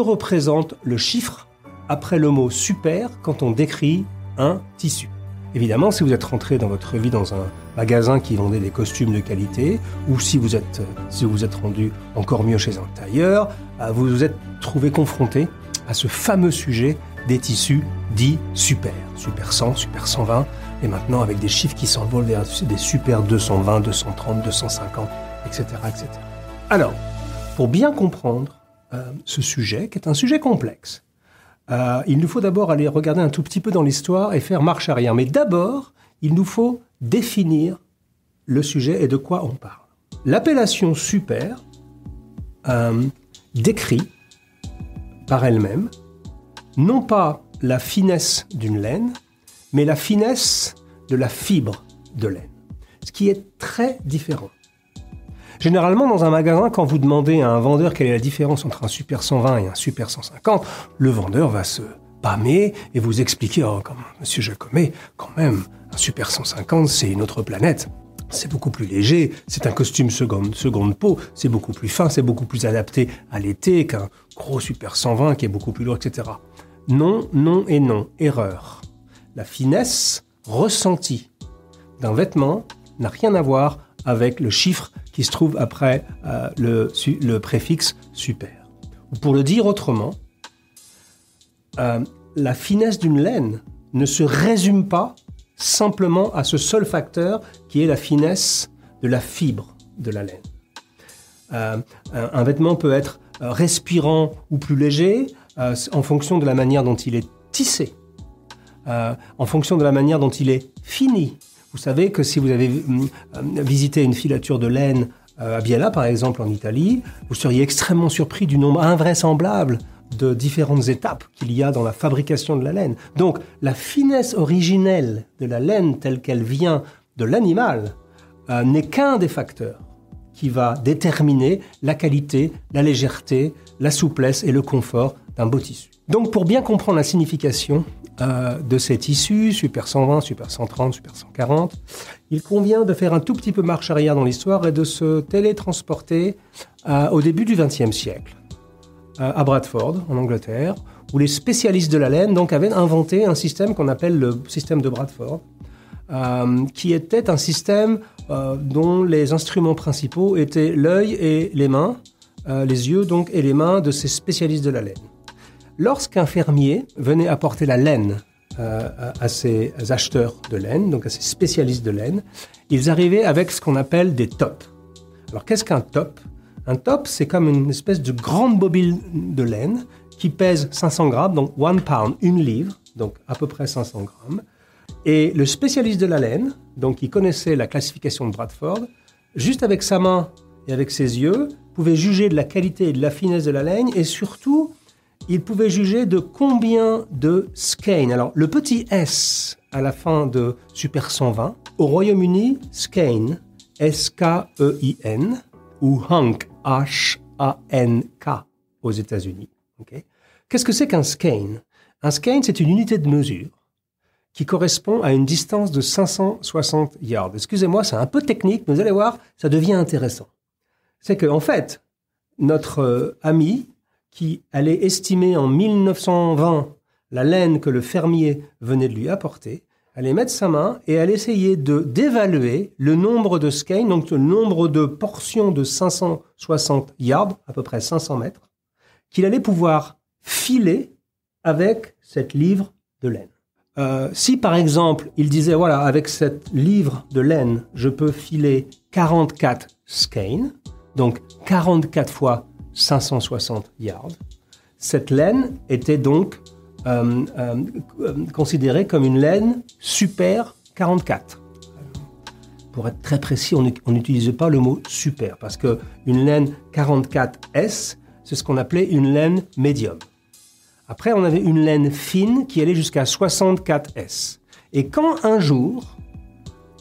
Représente le chiffre après le mot super quand on décrit un tissu Évidemment, si vous êtes rentré dans votre vie dans un magasin qui vendait des costumes de qualité, ou si vous êtes, si vous êtes rendu encore mieux chez un tailleur, euh, vous vous êtes trouvé confronté à ce fameux sujet des tissus dits super. Super 100, super 120, et maintenant avec des chiffres qui s'envolent vers des super 220, 230, 250, etc. etc. Alors, pour bien comprendre ce sujet, qui est un sujet complexe, euh, il nous faut d'abord aller regarder un tout petit peu dans l'histoire et faire marche arrière. Mais d'abord, il nous faut définir le sujet et de quoi on parle. L'appellation super euh, décrit par elle-même non pas la finesse d'une laine, mais la finesse de la fibre de laine, ce qui est très différent. Généralement, dans un magasin, quand vous demandez à un vendeur quelle est la différence entre un Super 120 et un Super 150, le vendeur va se pâmer et vous expliquer, oh, comme Monsieur Jacomet, quand même, un Super 150, c'est une autre planète. C'est beaucoup plus léger, c'est un costume seconde, seconde peau, c'est beaucoup plus fin, c'est beaucoup plus adapté à l'été qu'un gros Super 120 qui est beaucoup plus lourd, etc. Non, non et non. Erreur. La finesse ressentie d'un vêtement n'a rien à voir avec le chiffre qui se trouve après euh, le, préfixe super. Ou pour le dire autrement, euh, la finesse d'une laine ne se résume pas simplement à ce seul facteur qui est la finesse de la fibre de la laine. Euh, un, vêtement peut être respirant ou plus léger en fonction de la manière dont il est tissé, en fonction de la manière dont il est fini, vous savez que si vous avez euh, visité une filature de laine euh, à Biella, par exemple, en Italie, vous seriez extrêmement surpris du nombre invraisemblable de différentes étapes qu'il y a dans la fabrication de la laine. Donc, la finesse originelle de la laine telle qu'elle vient de l'animal euh, n'est qu'un des facteurs qui va déterminer la qualité, la légèreté, la souplesse et le confort d'un beau tissu. Donc, pour bien comprendre la signification euh, de cet issu, Super 120, Super 130, Super 140, il convient de faire un tout petit peu marche arrière dans l'histoire et de se télétransporter euh, au début du XXe siècle, euh, à Bradford, en Angleterre, où les spécialistes de la laine donc, avaient inventé un système qu'on appelle le système de Bradford, qui était un système dont les instruments principaux étaient l'œil et les mains, les yeux donc et les mains de ces spécialistes de la laine. Lorsqu'un fermier venait apporter la laine euh, à ses acheteurs de laine, donc à ses spécialistes de laine, ils arrivaient avec ce qu'on appelle des tops. Alors qu'est-ce qu'un top? Un top, c'est comme une espèce de grande bobine de laine qui pèse 500 grammes, donc one pound, une livre, donc à peu près 500 grammes. Et le spécialiste de la laine, donc qui connaissait la classification de Bradford, juste avec sa main et avec ses yeux, pouvait juger de la qualité et de la finesse de la laine et surtout il pouvait juger de combien de skein. Alors, le petit S à la fin de Super 120, au Royaume-Uni, skein, S-K-E-I-N, ou Hank, H-A-N-K, aux États-Unis. Qu'est-ce que c'est qu'un skein? Un skein, c'est une unité de mesure qui correspond à une distance de 560 yards. Excusez-moi, c'est un peu technique, mais vous allez voir, ça devient intéressant. C'est qu'en en fait, notre euh, ami qui allait estimer en 1920 la laine que le fermier venait de lui apporter, allait mettre sa main et allait essayer de d'évaluer le nombre de skeins, donc le nombre de portions de 560 yards, à peu près 500 mètres, qu'il allait pouvoir filer avec cette livre de laine. Euh, si par exemple il disait voilà avec cette livre de laine je peux filer 44 skeins, donc 44 fois 560 yards. Cette laine était donc euh, euh, considérée comme une laine super 44. Pour être très précis, on n'utilisait pas le mot super parce que une laine 44S, c'est ce qu'on appelait une laine médium. Après, on avait une laine fine qui allait jusqu'à 64S. Et quand un jour,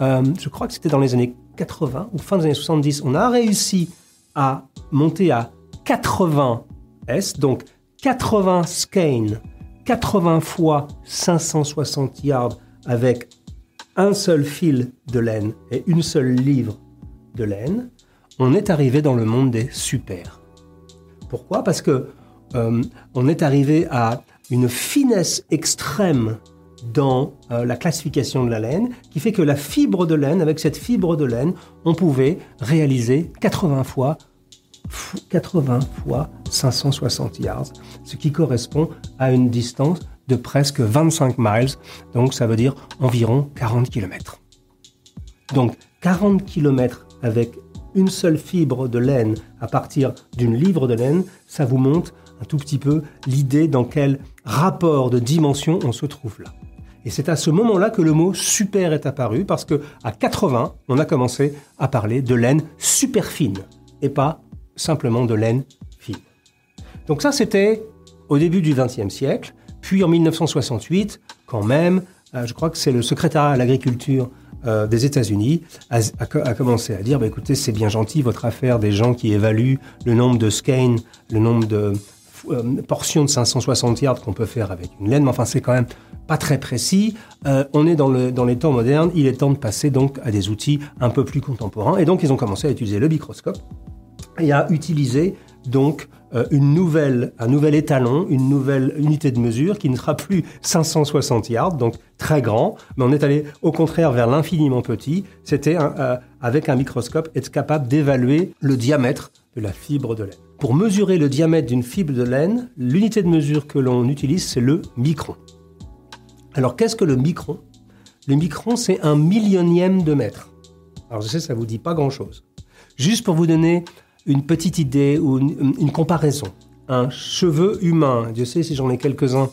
euh, je crois que c'était dans les années 80 ou fin des années 70, on a réussi à monter à 80 S, donc 80 skein, 80 fois 560 yards avec un seul fil de laine et une seule livre de laine, on est arrivé dans le monde des super. Pourquoi? Parce que euh, on est arrivé à une finesse extrême dans euh, la classification de la laine, qui fait que la fibre de laine, avec cette fibre de laine, on pouvait réaliser 80 fois 80 fois 560 yards, ce qui correspond à une distance de presque 25 miles, donc ça veut dire environ 40 km. Donc 40 km avec une seule fibre de laine à partir d'une livre de laine, ça vous montre un tout petit peu l'idée dans quel rapport de dimension on se trouve là. Et c'est à ce moment-là que le mot super est apparu parce que à 80, on a commencé à parler de laine super fine et pas simplement de laine fine. Donc ça, c'était au début du XXe siècle. Puis en 1968, quand même, euh, je crois que c'est le secrétariat à l'agriculture euh, des États-Unis a, commencé à dire bah, écoutez, c'est bien gentil votre affaire des gens qui évaluent le nombre de skeins, le nombre de euh, portions de 560 yards qu'on peut faire avec une laine, mais enfin, c'est quand même pas très précis. On est dans, dans les temps modernes, il est temps de passer donc à des outils un peu plus contemporains. Et donc, ils ont commencé à utiliser le microscope et à utiliser donc euh, une nouvelle, un nouvel étalon, une nouvelle unité de mesure qui ne sera plus 560 yards, donc très grand, mais on est allé au contraire vers l'infiniment petit. C'était euh, avec un microscope être capable d'évaluer le diamètre de la fibre de laine. Pour mesurer le diamètre d'une fibre de laine, l'unité de mesure que l'on utilise, c'est le micron. Alors qu'est-ce que le micron? Le micron, c'est un millionième de mètre. Alors je sais, ça vous dit pas grand-chose. Juste pour vous donner une petite idée ou une, comparaison. Un cheveu humain, Dieu sait si j'en ai quelques-uns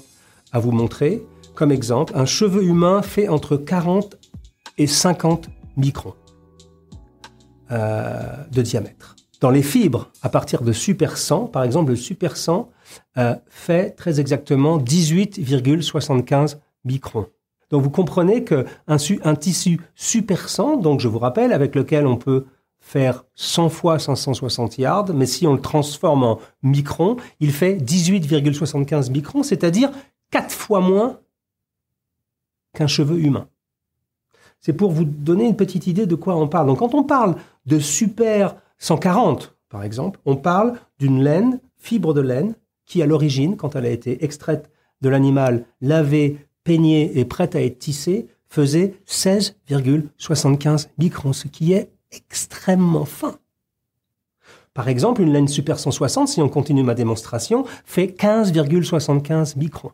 à vous montrer, comme exemple, un cheveu humain fait entre 40 et 50 microns euh, de diamètre. Dans les fibres, à partir de super 100, par exemple, le super 100 euh, fait très exactement 18,75 microns. Donc vous comprenez qu'un un tissu super 100, donc je vous rappelle, avec lequel on peut faire 100 fois 560 yards, mais si on le transforme en microns, il fait 18,75 microns, c'est-à-dire 4 fois moins qu'un cheveu humain. C'est pour vous donner une petite idée de quoi on parle. Donc quand on parle de super 140, par exemple, on parle d'une laine, fibre de laine, qui à l'origine, quand elle a été extraite de l'animal, lavée, peignée et prête à être tissée, faisait 16,75 microns, ce qui est extrêmement fin. Par exemple, une laine Super 160, si on continue ma démonstration, fait 15,75 microns.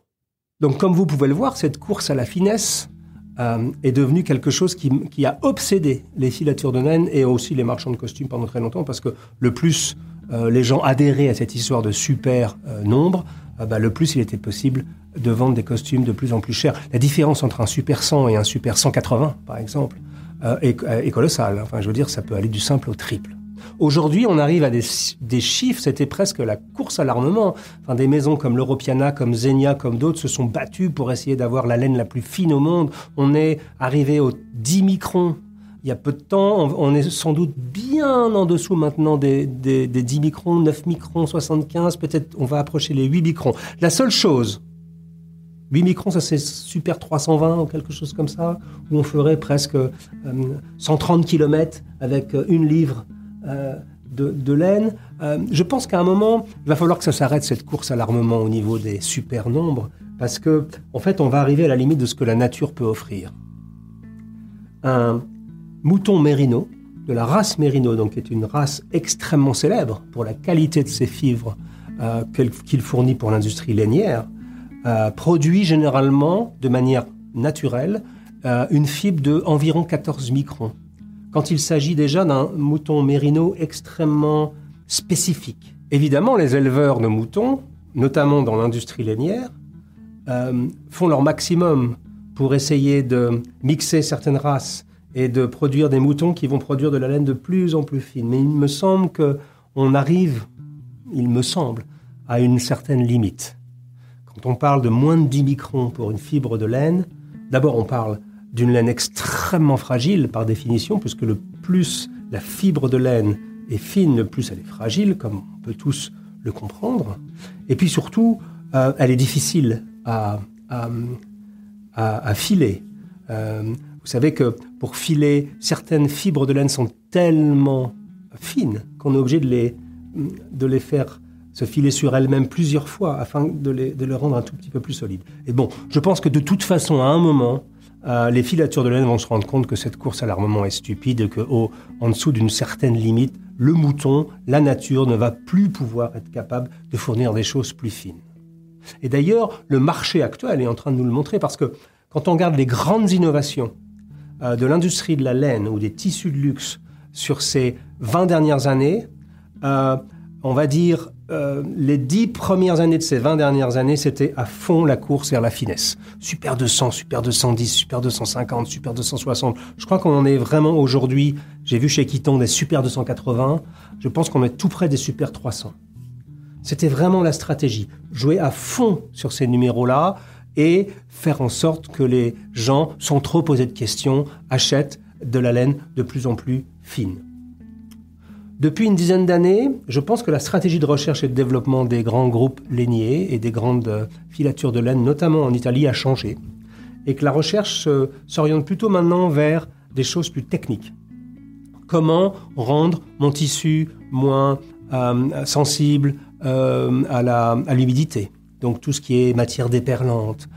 Donc comme vous pouvez le voir, cette course à la finesse euh, est devenue quelque chose qui, a obsédé les filatures de laine et aussi les marchands de costumes pendant très longtemps, parce que le plus euh, les gens adhéraient à cette histoire de super euh, nombre, bah, le plus il était possible de vendre des costumes de plus en plus chers. La différence entre un super 100 et un super 180, par exemple, est, est, colossal. Enfin, je veux dire, ça peut aller du simple au triple. Aujourd'hui, on arrive à des, des chiffres, c'était presque la course à l'armement. Enfin, des maisons comme l'Europiana, comme Zenia, comme d'autres se sont battues pour essayer d'avoir la laine la plus fine au monde. On est arrivé aux 10 microns il y a peu de temps. On, est sans doute bien en dessous maintenant des, des, des 10 microns, 9 microns, 75. Peut-être on va approcher les 8 microns. La seule chose 8 microns, ça c'est super 320 ou quelque chose comme ça, où on ferait presque 130 euh, km avec euh, une livre euh, de, laine. je pense qu'à un moment, il va falloir que ça s'arrête cette course à l'armement au niveau des super nombres, parce que en fait, on va arriver à la limite de ce que la nature peut offrir. Un mouton mérino, de la race mérino, donc qui est une race extrêmement célèbre pour la qualité de ses fibres qu'il fournit pour l'industrie lainière, euh, produit généralement de manière naturelle euh, une fibre de environ 14 microns. Quand il s'agit déjà d'un mouton mérino extrêmement spécifique. Évidemment, les éleveurs de moutons, notamment dans l'industrie lainière, euh, font leur maximum pour essayer de mixer certaines races et de produire des moutons qui vont produire de la laine de plus en plus fine. Mais il me semble qu'on arrive, il me semble, à une certaine limite. Quand on parle de moins de 10 microns pour une fibre de laine, d'abord on parle d'une laine extrêmement fragile par définition, puisque le plus la fibre de laine est fine, le plus elle est fragile, comme on peut tous le comprendre. Et puis surtout, euh, elle est difficile à, à, filer. Euh, vous savez que pour filer, certaines fibres de laine sont tellement fines qu'on est obligé de les, de les faire se filer sur elles-mêmes plusieurs fois afin de les, les rendre un tout petit peu plus solides. Et bon, je pense que de toute façon, à un moment, euh, les filatures de laine vont se rendre compte que cette course à l'armement est stupide que, oh, en dessous d'une certaine limite, le mouton, la nature, ne va plus pouvoir être capable de fournir des choses plus fines. Et d'ailleurs, le marché actuel est en train de nous le montrer parce que quand on regarde les grandes innovations euh, de l'industrie de la laine ou des tissus de luxe sur ces 20 dernières années, euh, on va dire euh, les dix premières années de ces 20 dernières années, c'était à fond la course vers la finesse. Super 200, Super 210, Super 250, Super 260. Je crois qu'on en est vraiment aujourd'hui. J'ai vu chez Kiton des Super 280. Je pense qu'on est tout près des Super 300. C'était vraiment la stratégie. Jouer à fond sur ces numéros-là et faire en sorte que les gens, sans trop poser de questions, achètent de la laine de plus en plus fine. Depuis une dizaine d'années, je pense que la stratégie de recherche et de développement des grands groupes lainiers et des grandes euh, filatures de laine, notamment en Italie, a changé. Et que la recherche s'oriente plutôt maintenant vers des choses plus techniques. Comment rendre mon tissu moins euh, sensible euh, à l'humidité? Donc tout ce qui est matière déperlante,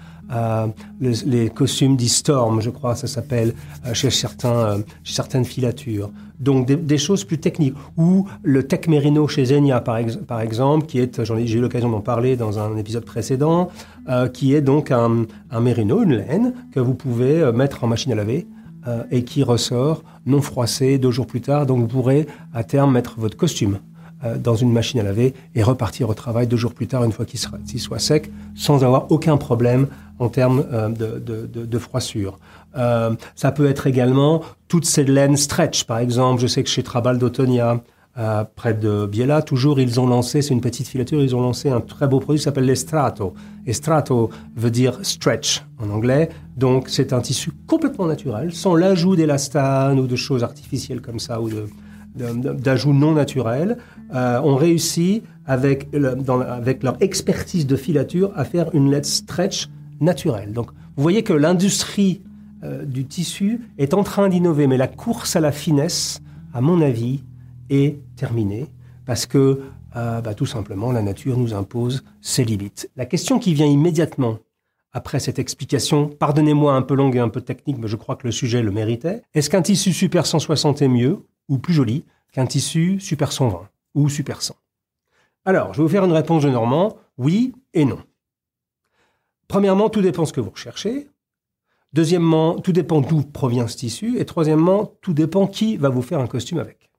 les, costumes d'e-storm, je crois, ça s'appelle chez, certains, chez certaines filatures donc des, choses plus techniques. Ou le Tech Merino chez Zenia, par, exemple, qui est, j'ai eu l'occasion d'en parler dans un épisode précédent, euh, qui est donc un, un mérino, une laine, que vous pouvez euh, mettre en machine à laver euh, et qui ressort non froissé deux jours plus tard. Donc vous pourrez à terme mettre votre costume dans une machine à laver et repartir au travail deux jours plus tard, une fois qu'il soit sec, sans avoir aucun problème en termes de, de, de, de, froissure. Euh, ça peut être également toutes ces laines stretch, par exemple. Je sais que chez Trabal d'Autonia, euh, près de Biella, toujours, ils ont lancé, c'est une petite filature, ils ont lancé un très beau produit qui s'appelle l'estrato. Estrato veut dire stretch en anglais, donc c'est un tissu complètement naturel, sans l'ajout d'élastane ou de choses artificielles comme ça, ou de, d'ajouts non naturels. Euh, ont réussi, avec, leur expertise de filature, à faire une laine stretch naturelle. Donc, vous voyez que l'industrie euh, du tissu est en train d'innover, mais la course à la finesse, à mon avis, est terminée parce que euh, bah, tout simplement la nature nous impose ses limites. La question qui vient immédiatement après cette explication, pardonnez-moi un peu longue et un peu technique, mais je crois que le sujet le méritait. Est-ce qu'un tissu Super 160 est mieux? Ou plus joli qu'un tissu Super 120 ou Super 100 Alors, je vais vous faire une réponse de Normand, oui et non. Premièrement, tout dépend ce que vous recherchez. Deuxièmement, tout dépend d'où provient ce tissu. Et troisièmement, tout dépend qui va vous faire un costume avec.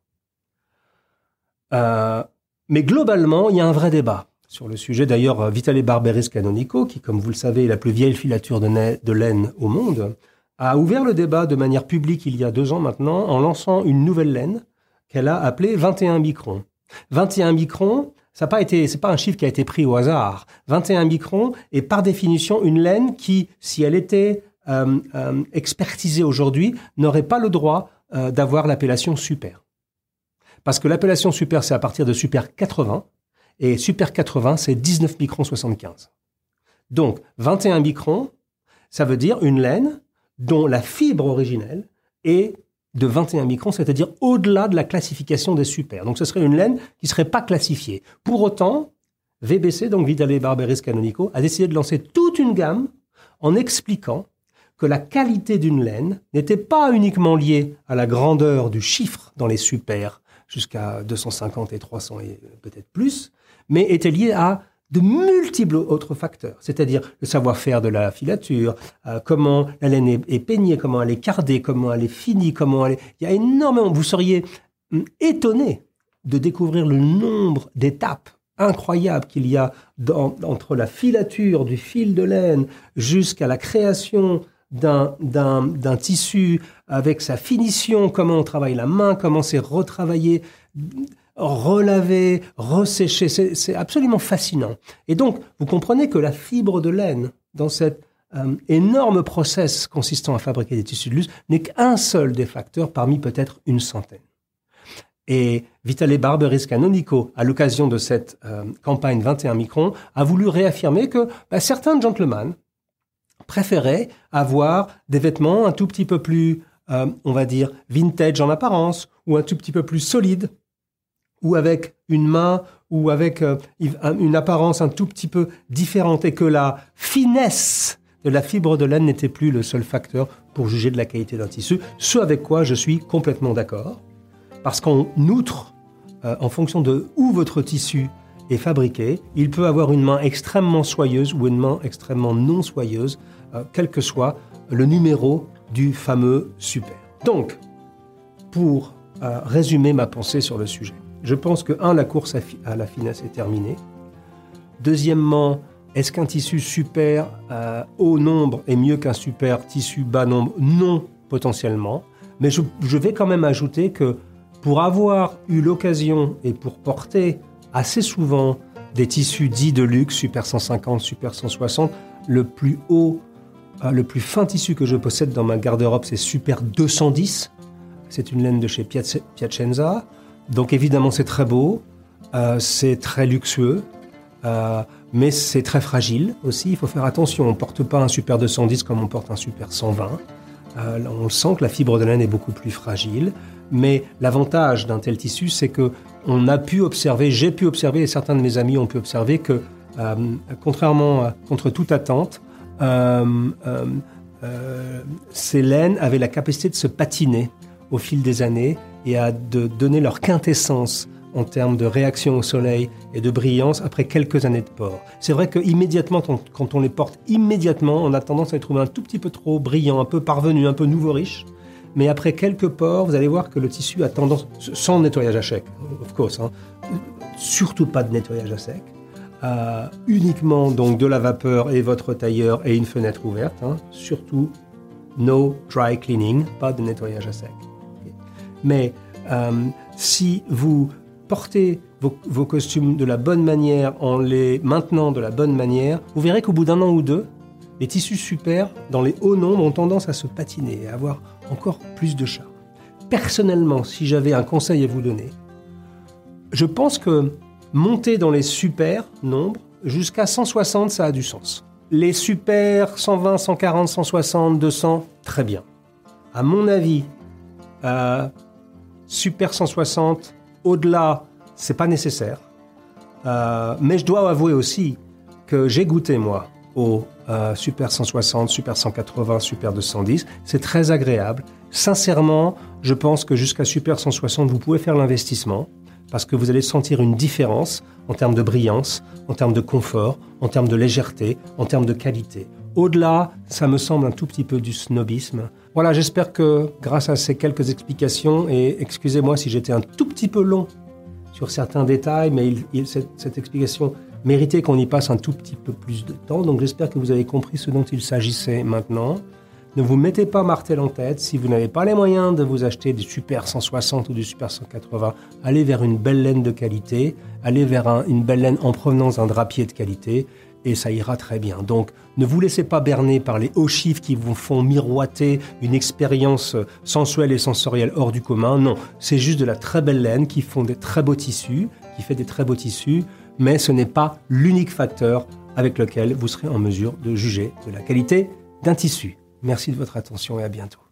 Euh, mais globalement, il y a un vrai débat sur le sujet. D'ailleurs, Vitale Barberis Canonico, qui, comme vous le savez, est la plus vieille filature de laine au monde, a ouvert le débat de manière publique il y a deux ans maintenant en lançant une nouvelle laine qu'elle a appelée 21 microns. 21 microns, ça pas été, c'est pas un chiffre qui a été pris au hasard. 21 microns est par définition une laine qui, si elle était euh, euh, expertisé aujourd'hui n'aurait pas le droit euh, d'avoir l'appellation super. Parce que l'appellation super, c'est à partir de super 80, et super 80, c'est 19 microns 75. Donc, 21 microns, ça veut dire une laine dont la fibre originelle est de 21 microns, c'est-à-dire au-delà de la classification des super. Donc ce serait une laine qui ne serait pas classifiée. Pour autant, VBC, donc Vidale Barberis Canonico, a décidé de lancer toute une gamme en expliquant que la qualité d'une laine n'était pas uniquement liée à la grandeur du chiffre dans les super, jusqu'à 250 et 300 et peut-être plus, mais était liée à de multiples autres facteurs, c'est-à-dire le savoir-faire de la filature, euh, comment la laine est, peignée, comment elle est cardée, comment elle est finie, comment elle est... Il y a énormément, vous seriez hum, étonné de découvrir le nombre d'étapes incroyables qu'il y a entre la filature du fil de laine jusqu'à la création d'un tissu avec sa finition, comment on travaille la main, comment c'est retravaillé, relavé, resséché. C'est absolument fascinant. Et donc, vous comprenez que la fibre de laine, dans cet euh, énorme process consistant à fabriquer des tissus de luxe, n'est qu'un seul des facteurs parmi peut-être une centaine. Et Vitale Barberis Canonico, à l'occasion de cette euh, campagne 21 microns, a voulu réaffirmer que bah, certains gentlemen préférait avoir des vêtements un tout petit peu plus, euh, on va dire, vintage en apparence, ou un tout petit peu plus solide, ou avec une main ou avec euh, une apparence un tout petit peu différente et que la finesse de la fibre de laine n'était plus le seul facteur pour juger de la qualité d'un tissu, ce avec quoi je suis complètement d'accord, parce qu'en outre, euh, en fonction de où votre tissu est fabriqué, il peut avoir une main extrêmement soyeuse ou une main extrêmement non soyeuse, euh, quel que soit le numéro du fameux super. Donc, pour résumer ma pensée sur le sujet, je pense que, un, la course à, la finesse est terminée. Deuxièmement, est-ce qu'un tissu super euh, haut nombre est mieux qu'un super tissu bas nombre? Non, potentiellement. Mais je, vais quand même ajouter que pour avoir eu l'occasion et pour porter assez souvent des tissus dits de luxe, super 150, super 160, le plus haut, euh, le plus fin tissu que je possède dans ma garde-robe, c'est super 210. C'est une laine de chez Piacenza. Donc évidemment, c'est très beau, euh, c'est très luxueux. Euh, mais c'est très fragile aussi. Il faut faire attention. On ne porte pas un super 210 comme on porte un super 120. Euh, on sent que la fibre de laine est beaucoup plus fragile. Mais l'avantage d'un tel tissu, c'est que on a pu observer, j'ai pu observer, et certains de mes amis ont pu observer que, euh, contrairement à, contre toute attente, ces laines avaient la capacité de se patiner au fil des années et à de donner leur quintessence en termes de réaction au soleil et de brillance après quelques années de port. C'est vrai qu'immédiatement, quand on les porte immédiatement, on a tendance à les trouver un tout petit peu trop brillants, un peu parvenus, un peu nouveau riche. Mais après quelques ports, vous allez voir que le tissu a tendance, sans nettoyage à sec, of course, hein, surtout pas de nettoyage à sec, euh, uniquement donc de la vapeur et votre tailleur et une fenêtre ouverte, hein, surtout no dry cleaning, pas de nettoyage à sec. Mais euh, si vous portez vos, costumes de la bonne manière en les maintenant de la bonne manière, vous verrez qu'au bout d'un an ou deux, les tissus super dans les hauts nombres ont tendance à se patiner et à avoir encore plus de charme. Personnellement, si j'avais un conseil à vous donner, je pense que monter dans les super nombres jusqu'à 160, ça a du sens. Les super 120, 140, 160, 200, très bien. À mon avis, euh, super 160, au-delà, c'est pas nécessaire. Euh, mais je dois avouer aussi que j'ai goûté, moi, au euh, Super 160, Super 180, Super 210. C'est très agréable. Sincèrement, je pense que jusqu'à Super 160, vous pouvez faire l'investissement parce que vous allez sentir une différence en termes de brillance, en termes de confort, en termes de légèreté, en termes de qualité. Au-delà, ça me semble un tout petit peu du snobisme. Voilà, j'espère que grâce à ces quelques explications, et excusez-moi si j'étais un tout petit peu long sur certains détails, mais cette, explication méritait qu'on y passe un tout petit peu plus de temps. Donc j'espère que vous avez compris ce dont il s'agissait maintenant. Ne vous mettez pas martel en tête. Si vous n'avez pas les moyens de vous acheter des Super 160 ou du Super 180, allez vers une belle laine de qualité, allez vers une belle laine en provenance d'un drapier de qualité et ça ira très bien. Donc ne vous laissez pas berner par les hauts chiffres qui vous font miroiter une expérience sensuelle et sensorielle hors du commun. Non, c'est juste de la très belle laine qui font des très beaux tissus, qui fait des très beaux tissus, mais ce n'est pas l'unique facteur avec lequel vous serez en mesure de juger de la qualité d'un tissu. Merci de votre attention et à bientôt.